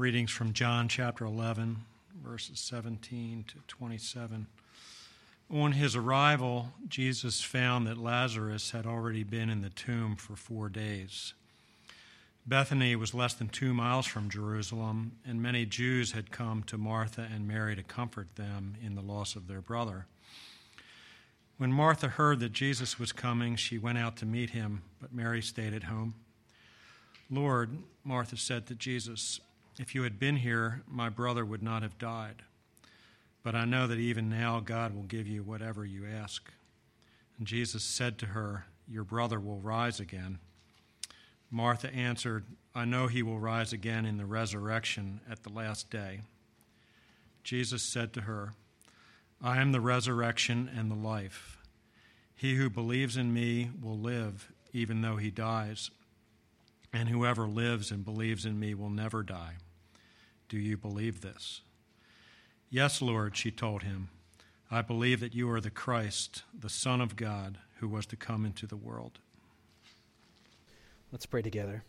readings from John chapter 11, verses 17 to 27. On his arrival, Jesus found that Lazarus had already been in the tomb for four days. Bethany was less than two miles from Jerusalem, and many Jews had come to Martha and Mary to comfort them in the loss of their brother. When Martha heard that Jesus was coming, she went out to meet him, but Mary stayed at home. Lord, Martha said to Jesus, if you had been here, my brother would not have died. But I know that even now God will give you whatever you ask. And Jesus said to her, Your brother will rise again. Martha answered, I know he will rise again in the resurrection at the last day. Jesus said to her, I am the resurrection and the life. He who believes in me will live even though he dies, and whoever lives and believes in me will never die. Do you believe this? Yes, Lord, she told him. I believe that you are the Christ, the Son of God, who was to come into the world. Let's pray together.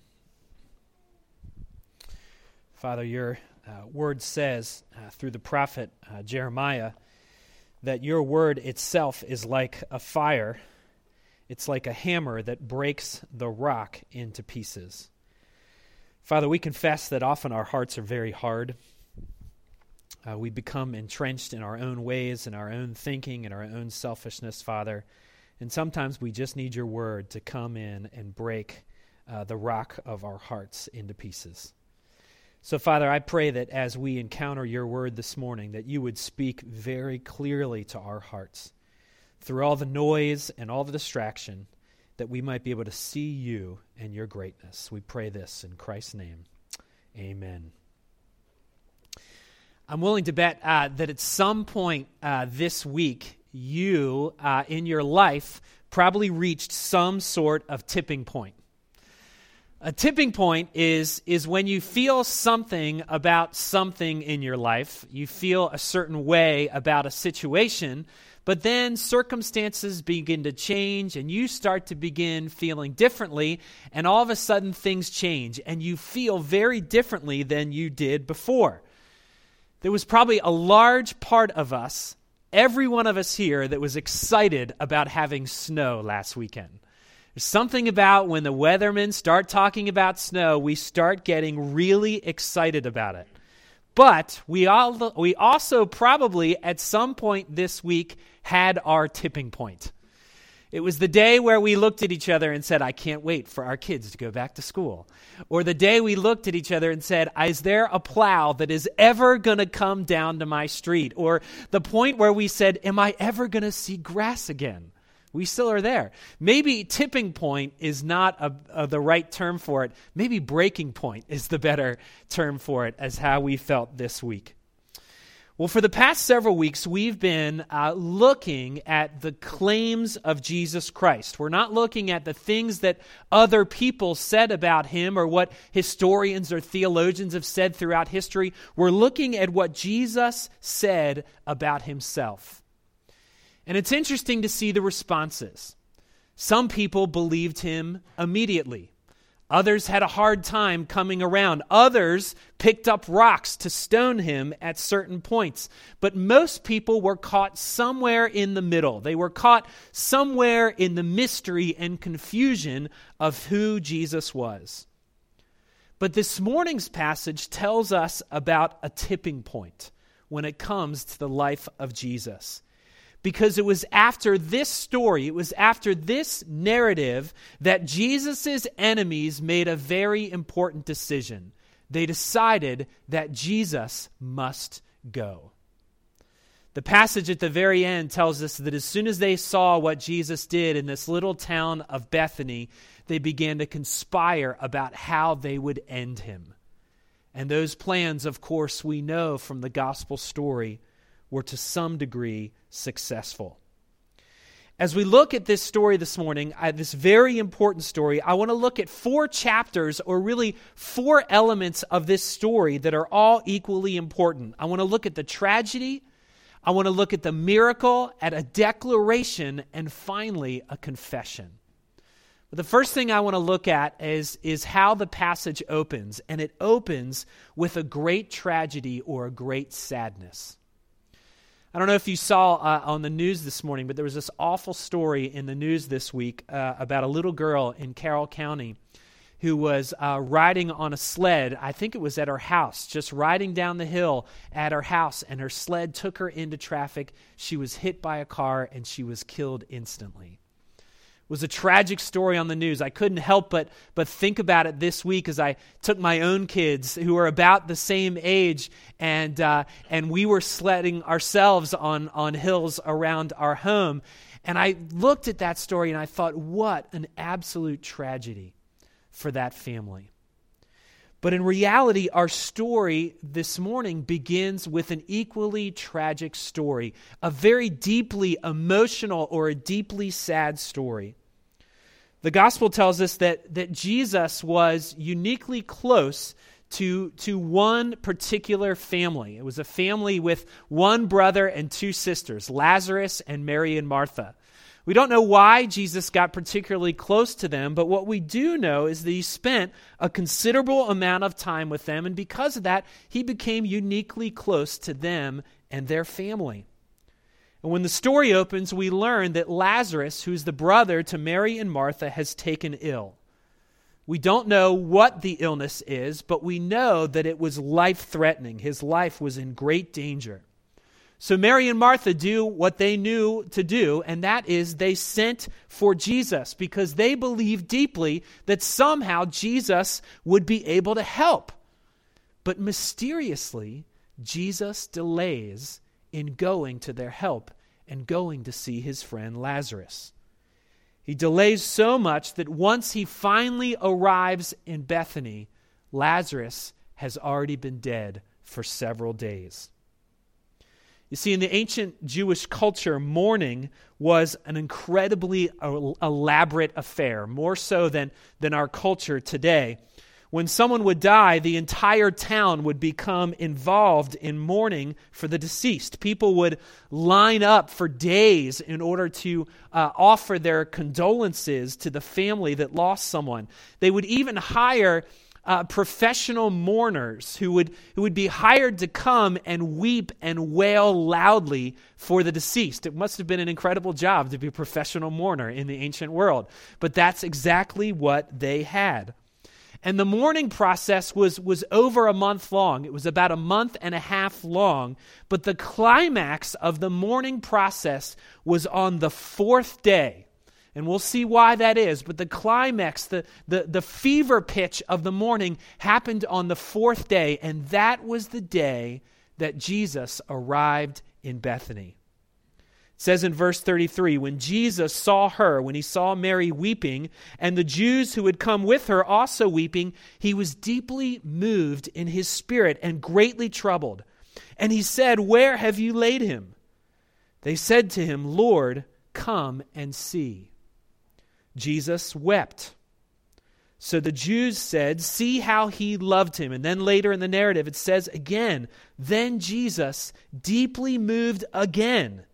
Father, your uh, word says uh, through the prophet uh, Jeremiah that your word itself is like a fire, it's like a hammer that breaks the rock into pieces. Father, we confess that often our hearts are very hard. Uh, we become entrenched in our own ways and our own thinking and our own selfishness, Father. And sometimes we just need your word to come in and break uh, the rock of our hearts into pieces. So, Father, I pray that as we encounter your word this morning, that you would speak very clearly to our hearts through all the noise and all the distraction that we might be able to see you and your greatness. We pray this in Christ's name. Amen. I'm willing to bet uh, that at some point uh, this week, you uh, in your life probably reached some sort of tipping point. A tipping point is, is when you feel something about something in your life. You feel a certain way about a situation but then circumstances begin to change and you start to begin feeling differently, and all of a sudden things change and you feel very differently than you did before. There was probably a large part of us, every one of us here, that was excited about having snow last weekend. There's something about when the weathermen start talking about snow, we start getting really excited about it. But we, all, we also probably at some point this week had our tipping point. It was the day where we looked at each other and said, I can't wait for our kids to go back to school. Or the day we looked at each other and said, Is there a plow that is ever going to come down to my street? Or the point where we said, Am I ever going to see grass again? We still are there. Maybe tipping point is not a, a, the right term for it. Maybe breaking point is the better term for it, as how we felt this week. Well, for the past several weeks, we've been uh, looking at the claims of Jesus Christ. We're not looking at the things that other people said about him or what historians or theologians have said throughout history. We're looking at what Jesus said about himself. And it's interesting to see the responses. Some people believed him immediately. Others had a hard time coming around. Others picked up rocks to stone him at certain points. But most people were caught somewhere in the middle. They were caught somewhere in the mystery and confusion of who Jesus was. But this morning's passage tells us about a tipping point when it comes to the life of Jesus because it was after this story, it was after this narrative that Jesus' enemies made a very important decision. They decided that Jesus must go. The passage at the very end tells us that as soon as they saw what Jesus did in this little town of Bethany, they began to conspire about how they would end him. And those plans, of course, we know from the gospel story were to some degree successful. As we look at this story this morning, uh, this very important story, I want to look at four chapters, or really four elements of this story that are all equally important. I want to look at the tragedy, I want to look at the miracle, at a declaration, and finally, a confession. But the first thing I want to look at is, is how the passage opens, and it opens with a great tragedy or a great sadness. I don't know if you saw uh, on the news this morning, but there was this awful story in the news this week uh, about a little girl in Carroll County who was uh, riding on a sled. I think it was at her house, just riding down the hill at her house, and her sled took her into traffic. She was hit by a car and she was killed instantly was a tragic story on the news. I couldn't help but, but think about it this week as I took my own kids who are about the same age and, uh, and we were sledding ourselves on, on hills around our home. And I looked at that story and I thought, what an absolute tragedy for that family. But in reality, our story this morning begins with an equally tragic story, a very deeply emotional or a deeply sad story. The gospel tells us that, that Jesus was uniquely close to, to one particular family. It was a family with one brother and two sisters, Lazarus and Mary and Martha. We don't know why Jesus got particularly close to them, but what we do know is that he spent a considerable amount of time with them, and because of that, he became uniquely close to them and their family. And when the story opens, we learn that Lazarus, who's the brother to Mary and Martha, has taken ill. We don't know what the illness is, but we know that it was life threatening. His life was in great danger. So Mary and Martha do what they knew to do, and that is they sent for Jesus because they believed deeply that somehow Jesus would be able to help. But mysteriously, Jesus delays in going to their help and going to see his friend Lazarus. He delays so much that once he finally arrives in Bethany, Lazarus has already been dead for several days. You see, in the ancient Jewish culture, mourning was an incredibly elaborate affair, more so than, than our culture today. When someone would die, the entire town would become involved in mourning for the deceased. People would line up for days in order to uh, offer their condolences to the family that lost someone. They would even hire uh, professional mourners who would, who would be hired to come and weep and wail loudly for the deceased. It must have been an incredible job to be a professional mourner in the ancient world, but that's exactly what they had. And the mourning process was, was over a month long. It was about a month and a half long. But the climax of the mourning process was on the fourth day. And we'll see why that is. But the climax, the, the, the fever pitch of the mourning happened on the fourth day. And that was the day that Jesus arrived in Bethany says in verse 33 when Jesus saw her, when he saw Mary weeping, and the Jews who had come with her also weeping, he was deeply moved in his spirit and greatly troubled. And he said, Where have you laid him? They said to him, Lord, come and see. Jesus wept. So the Jews said, See how he loved him. And then later in the narrative, it says again, Then Jesus, deeply moved again,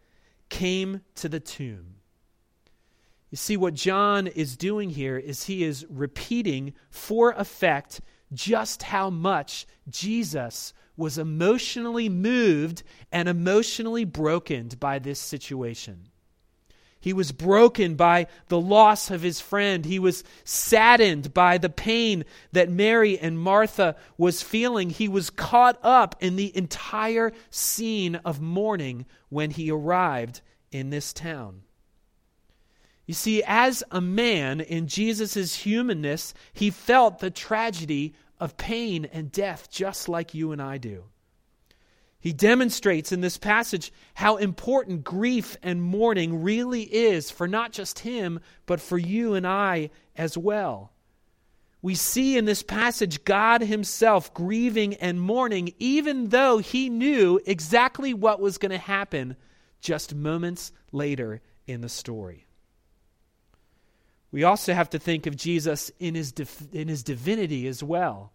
came to the tomb. You see, what John is doing here is he is repeating for effect just how much Jesus was emotionally moved and emotionally broken by this situation. He was broken by the loss of his friend. He was saddened by the pain that Mary and Martha was feeling. He was caught up in the entire scene of mourning when he arrived in this town. You see, as a man in Jesus' humanness, he felt the tragedy of pain and death just like you and I do. He demonstrates in this passage how important grief and mourning really is for not just him, but for you and I as well. We see in this passage God Himself grieving and mourning, even though He knew exactly what was going to happen just moments later in the story. We also have to think of Jesus in his, in his divinity as well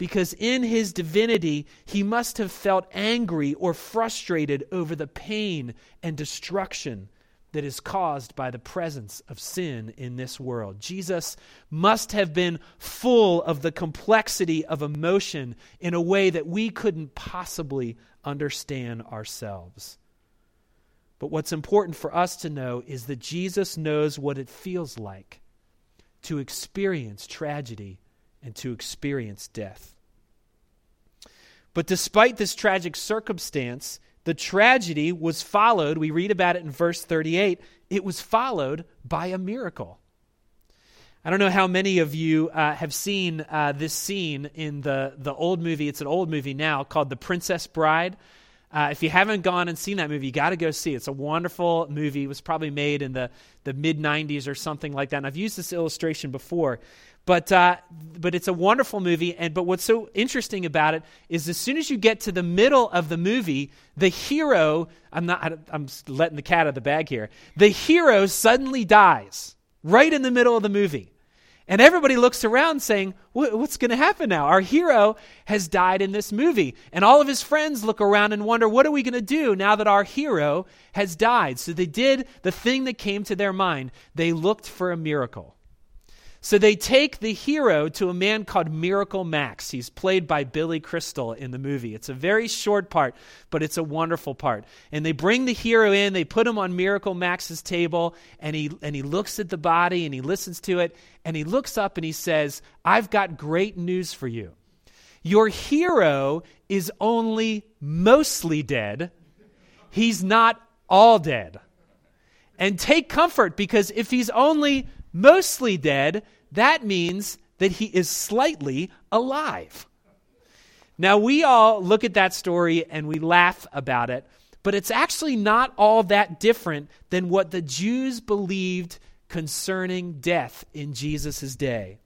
because in his divinity, he must have felt angry or frustrated over the pain and destruction that is caused by the presence of sin in this world. Jesus must have been full of the complexity of emotion in a way that we couldn't possibly understand ourselves. But what's important for us to know is that Jesus knows what it feels like to experience tragedy and to experience death. But despite this tragic circumstance, the tragedy was followed, we read about it in verse 38, it was followed by a miracle. I don't know how many of you uh, have seen uh, this scene in the, the old movie. It's an old movie now called The Princess Bride. Uh, if you haven't gone and seen that movie, you got to go see it. It's a wonderful movie. It was probably made in the, the mid 90s or something like that. And I've used this illustration before. But, uh, but it's a wonderful movie. And, but what's so interesting about it is as soon as you get to the middle of the movie, the hero, I'm, not, I'm letting the cat out of the bag here, the hero suddenly dies right in the middle of the movie. And everybody looks around saying, What's going to happen now? Our hero has died in this movie. And all of his friends look around and wonder, What are we going to do now that our hero has died? So they did the thing that came to their mind. They looked for a miracle. So they take the hero to a man called Miracle Max. He's played by Billy Crystal in the movie. It's a very short part, but it's a wonderful part. And they bring the hero in, they put him on Miracle Max's table, and he and he looks at the body and he listens to it, and he looks up and he says, "I've got great news for you. Your hero is only mostly dead. He's not all dead." And take comfort because if he's only mostly dead, that means that he is slightly alive. Now, we all look at that story and we laugh about it, but it's actually not all that different than what the Jews believed concerning death in Jesus' day.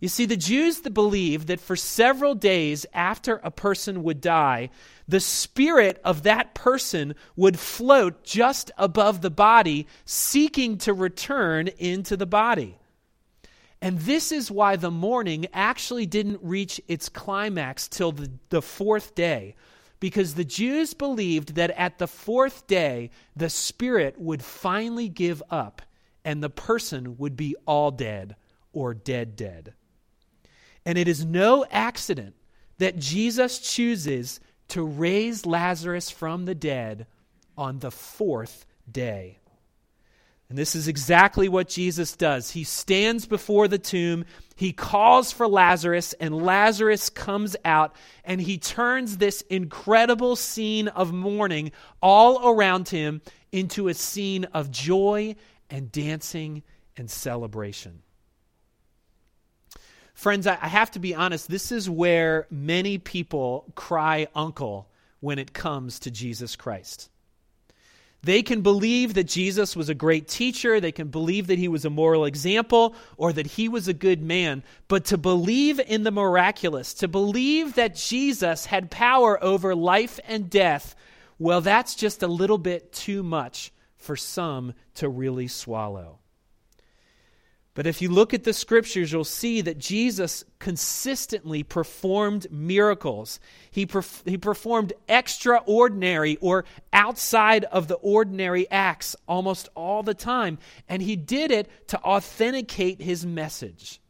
You see, the Jews believed that for several days after a person would die, the spirit of that person would float just above the body, seeking to return into the body. And this is why the mourning actually didn't reach its climax till the, the fourth day, because the Jews believed that at the fourth day, the spirit would finally give up and the person would be all dead or dead, dead. And it is no accident that Jesus chooses to raise Lazarus from the dead on the fourth day. And this is exactly what Jesus does. He stands before the tomb, he calls for Lazarus, and Lazarus comes out, and he turns this incredible scene of mourning all around him into a scene of joy and dancing and celebration. Friends, I have to be honest, this is where many people cry uncle when it comes to Jesus Christ. They can believe that Jesus was a great teacher, they can believe that he was a moral example, or that he was a good man. But to believe in the miraculous, to believe that Jesus had power over life and death, well, that's just a little bit too much for some to really swallow. But if you look at the scriptures, you'll see that Jesus consistently performed miracles. He, perf- he performed extraordinary or outside of the ordinary acts almost all the time. And he did it to authenticate his message.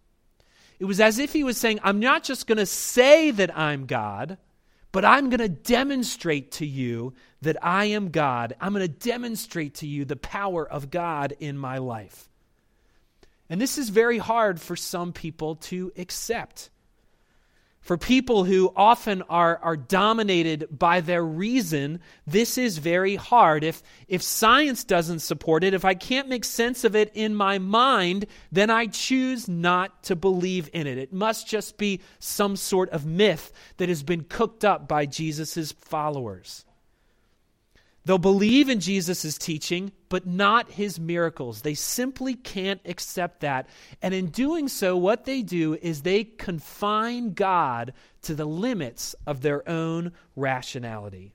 It was as if he was saying, I'm not just going to say that I'm God, but I'm going to demonstrate to you that I am God. I'm going to demonstrate to you the power of God in my life. And this is very hard for some people to accept. For people who often are, are dominated by their reason, this is very hard. If, if science doesn't support it, if I can't make sense of it in my mind, then I choose not to believe in it. It must just be some sort of myth that has been cooked up by Jesus' followers. They'll believe in Jesus' teaching, but not his miracles. They simply can't accept that. And in doing so, what they do is they confine God to the limits of their own rationality.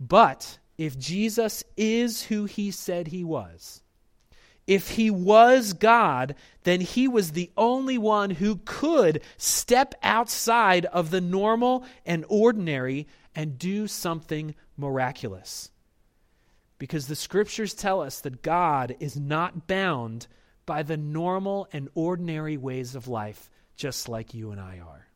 But if Jesus is who he said he was, if he was God, then he was the only one who could step outside of the normal and ordinary and do something miraculous. because the scriptures tell us that God is not bound by the normal and ordinary ways of life, just like you and I are.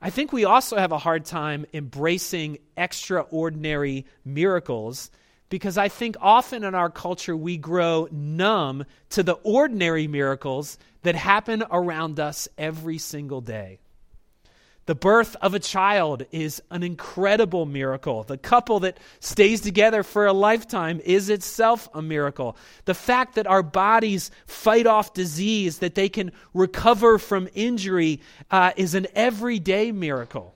I think we also have a hard time embracing extraordinary miracles because I think often in our culture we grow numb to the ordinary miracles that happen around us every single day. The birth of a child is an incredible miracle. The couple that stays together for a lifetime is itself a miracle. The fact that our bodies fight off disease, that they can recover from injury, uh, is an everyday miracle.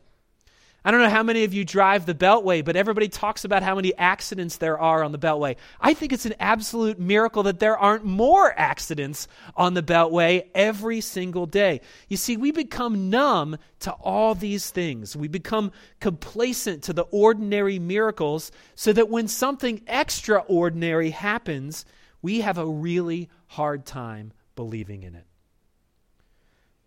I don't know how many of you drive the Beltway, but everybody talks about how many accidents there are on the Beltway. I think it's an absolute miracle that there aren't more accidents on the Beltway every single day. You see, we become numb to all these things. We become complacent to the ordinary miracles so that when something extraordinary happens, we have a really hard time believing in it.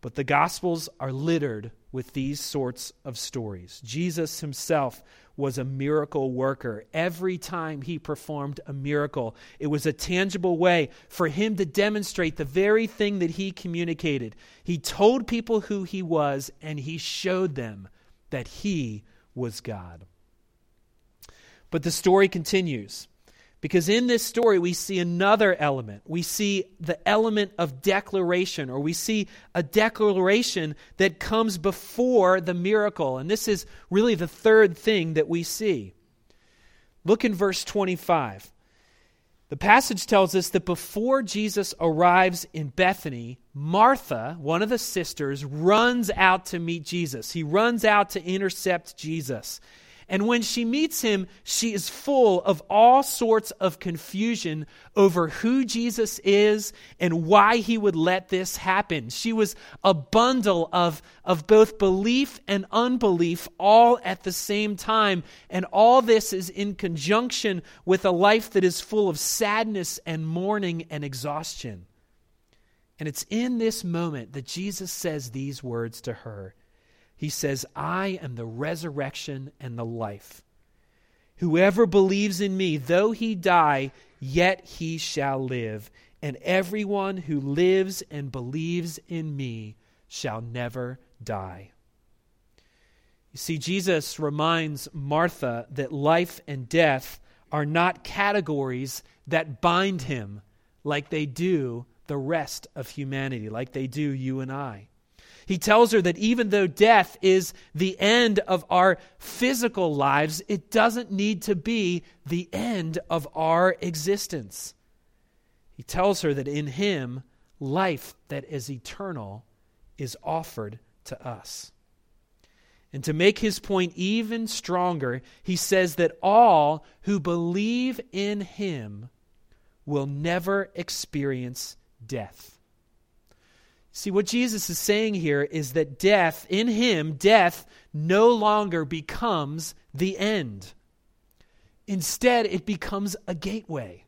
But the Gospels are littered with these sorts of stories. Jesus himself was a miracle worker. Every time he performed a miracle, it was a tangible way for him to demonstrate the very thing that he communicated. He told people who he was, and he showed them that he was God. But the story continues. Because in this story, we see another element. We see the element of declaration, or we see a declaration that comes before the miracle. And this is really the third thing that we see. Look in verse 25. The passage tells us that before Jesus arrives in Bethany, Martha, one of the sisters, runs out to meet Jesus. He runs out to intercept Jesus. And when she meets him, she is full of all sorts of confusion over who Jesus is and why he would let this happen. She was a bundle of, of both belief and unbelief all at the same time. And all this is in conjunction with a life that is full of sadness and mourning and exhaustion. And it's in this moment that Jesus says these words to her he says, I am the resurrection and the life. Whoever believes in me, though he die, yet he shall live. And everyone who lives and believes in me shall never die. You see, Jesus reminds Martha that life and death are not categories that bind him like they do the rest of humanity, like they do you and I. He tells her that even though death is the end of our physical lives, it doesn't need to be the end of our existence. He tells her that in Him, life that is eternal is offered to us. And to make his point even stronger, he says that all who believe in him will never experience death. See, what Jesus is saying here is that death, in him, death no longer becomes the end. Instead, it becomes a gateway.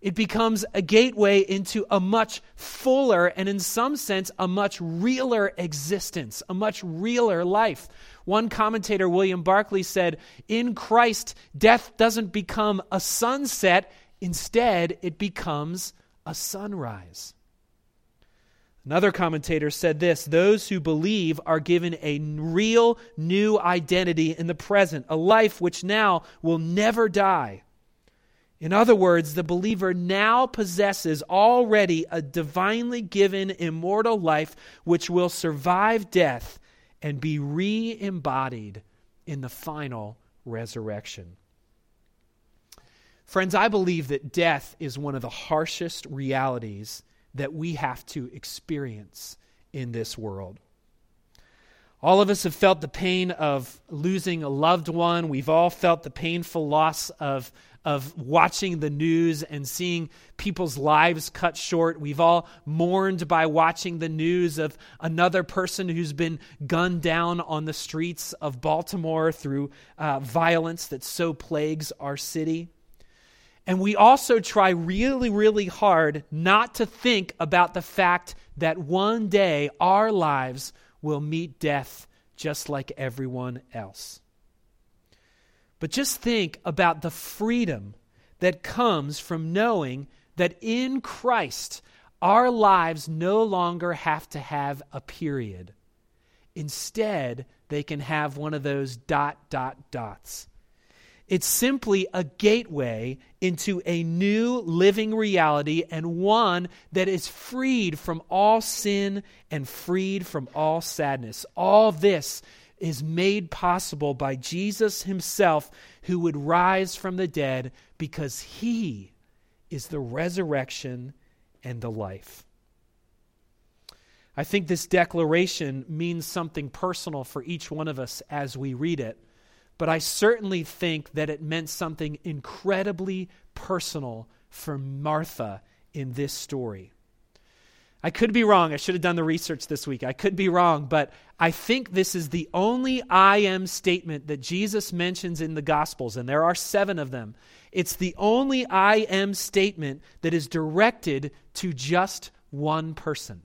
It becomes a gateway into a much fuller and, in some sense, a much realer existence, a much realer life. One commentator, William Barclay, said, In Christ, death doesn't become a sunset, instead, it becomes a sunrise. Another commentator said this Those who believe are given a real new identity in the present, a life which now will never die. In other words, the believer now possesses already a divinely given immortal life which will survive death and be re embodied in the final resurrection. Friends, I believe that death is one of the harshest realities that we have to experience in this world. All of us have felt the pain of losing a loved one. We've all felt the painful loss of, of watching the news and seeing people's lives cut short. We've all mourned by watching the news of another person who's been gunned down on the streets of Baltimore through uh, violence that so plagues our city. And we also try really, really hard not to think about the fact that one day our lives will meet death just like everyone else. But just think about the freedom that comes from knowing that in Christ, our lives no longer have to have a period. Instead, they can have one of those dot, dot, dots. It's simply a gateway into a new living reality and one that is freed from all sin and freed from all sadness. All this is made possible by Jesus himself, who would rise from the dead because he is the resurrection and the life. I think this declaration means something personal for each one of us as we read it but I certainly think that it meant something incredibly personal for Martha in this story. I could be wrong. I should have done the research this week. I could be wrong, but I think this is the only I am statement that Jesus mentions in the Gospels, and there are seven of them. It's the only I am statement that is directed to just one person.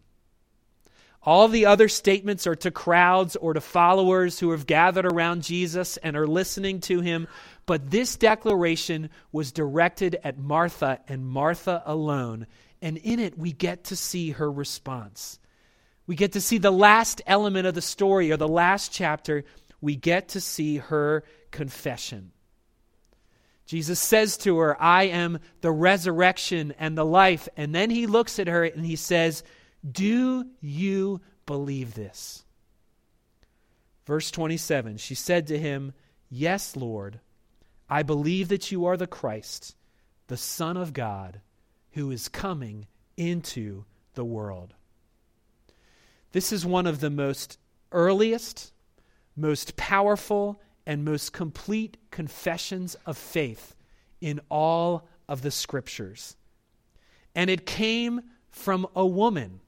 All the other statements are to crowds or to followers who have gathered around Jesus and are listening to him. But this declaration was directed at Martha and Martha alone. And in it, we get to see her response. We get to see the last element of the story or the last chapter. We get to see her confession. Jesus says to her, I am the resurrection and the life. And then he looks at her and he says, do you believe this? Verse 27 She said to him, Yes, Lord, I believe that you are the Christ, the Son of God, who is coming into the world. This is one of the most earliest, most powerful, and most complete confessions of faith in all of the scriptures. And it came from a woman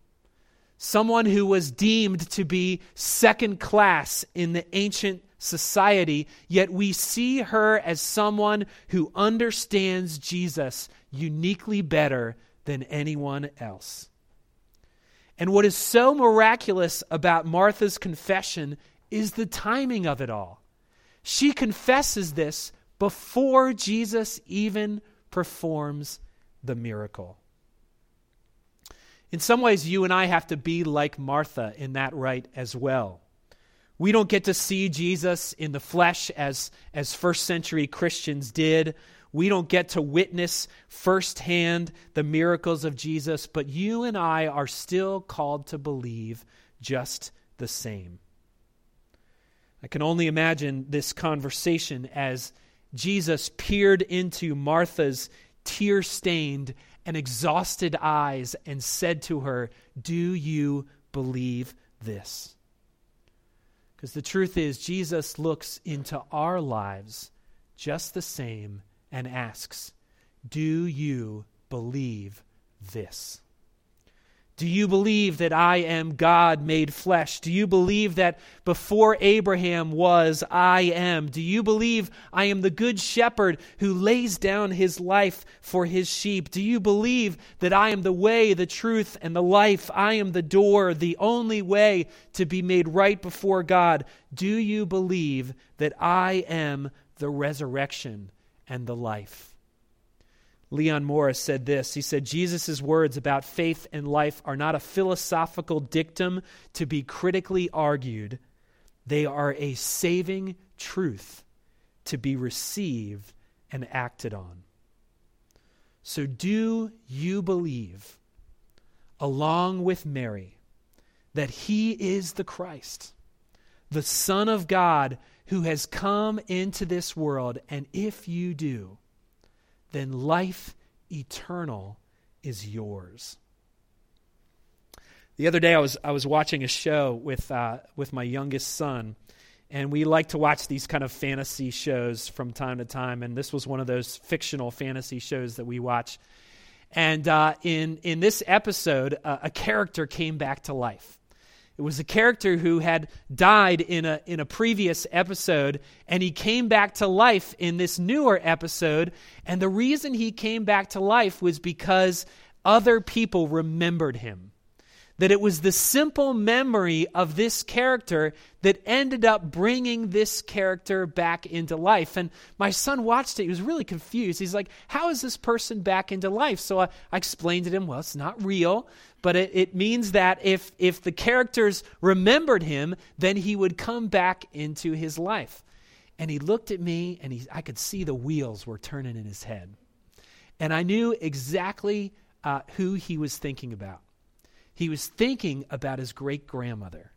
someone who was deemed to be second class in the ancient society, yet we see her as someone who understands Jesus uniquely better than anyone else. And what is so miraculous about Martha's confession is the timing of it all. She confesses this before Jesus even performs the miracle. In some ways, you and I have to be like Martha in that right as well. We don't get to see Jesus in the flesh as, as first century Christians did. We don't get to witness firsthand the miracles of Jesus, but you and I are still called to believe just the same. I can only imagine this conversation as Jesus peered into Martha's tear stained and exhausted eyes and said to her, Do you believe this? Because the truth is, Jesus looks into our lives just the same and asks, Do you believe this? Do you believe that I am God made flesh? Do you believe that before Abraham was, I am? Do you believe I am the good shepherd who lays down his life for his sheep? Do you believe that I am the way, the truth, and the life? I am the door, the only way to be made right before God. Do you believe that I am the resurrection and the life? Leon Morris said this. He said, Jesus' words about faith and life are not a philosophical dictum to be critically argued, they are a saving truth to be received and acted on. So, do you believe, along with Mary, that he is the Christ, the Son of God who has come into this world? And if you do, then life eternal is yours. The other day, I was, I was watching a show with, uh, with my youngest son, and we like to watch these kind of fantasy shows from time to time. And this was one of those fictional fantasy shows that we watch. And uh, in, in this episode, uh, a character came back to life. It was a character who had died in a, in a previous episode, and he came back to life in this newer episode. And the reason he came back to life was because other people remembered him. That it was the simple memory of this character that ended up bringing this character back into life. And my son watched it. He was really confused. He's like, How is this person back into life? So I, I explained to him, Well, it's not real, but it, it means that if, if the characters remembered him, then he would come back into his life. And he looked at me, and he, I could see the wheels were turning in his head. And I knew exactly uh, who he was thinking about. He was thinking about his great grandmother.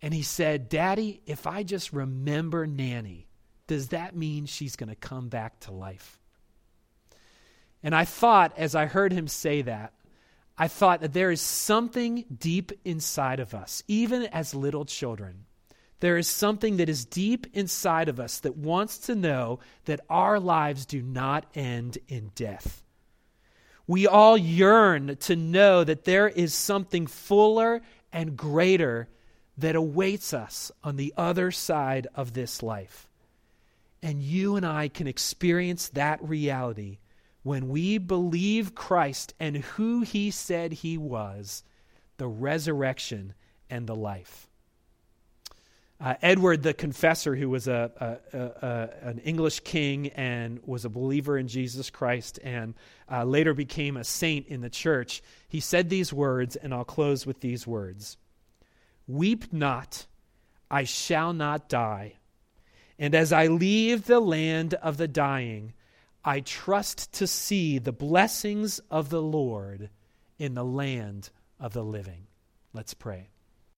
And he said, Daddy, if I just remember Nanny, does that mean she's going to come back to life? And I thought, as I heard him say that, I thought that there is something deep inside of us, even as little children. There is something that is deep inside of us that wants to know that our lives do not end in death. We all yearn to know that there is something fuller and greater that awaits us on the other side of this life. And you and I can experience that reality when we believe Christ and who he said he was the resurrection and the life. Uh, Edward the Confessor, who was a, a, a, an English king and was a believer in Jesus Christ and uh, later became a saint in the church, he said these words, and I'll close with these words Weep not, I shall not die. And as I leave the land of the dying, I trust to see the blessings of the Lord in the land of the living. Let's pray.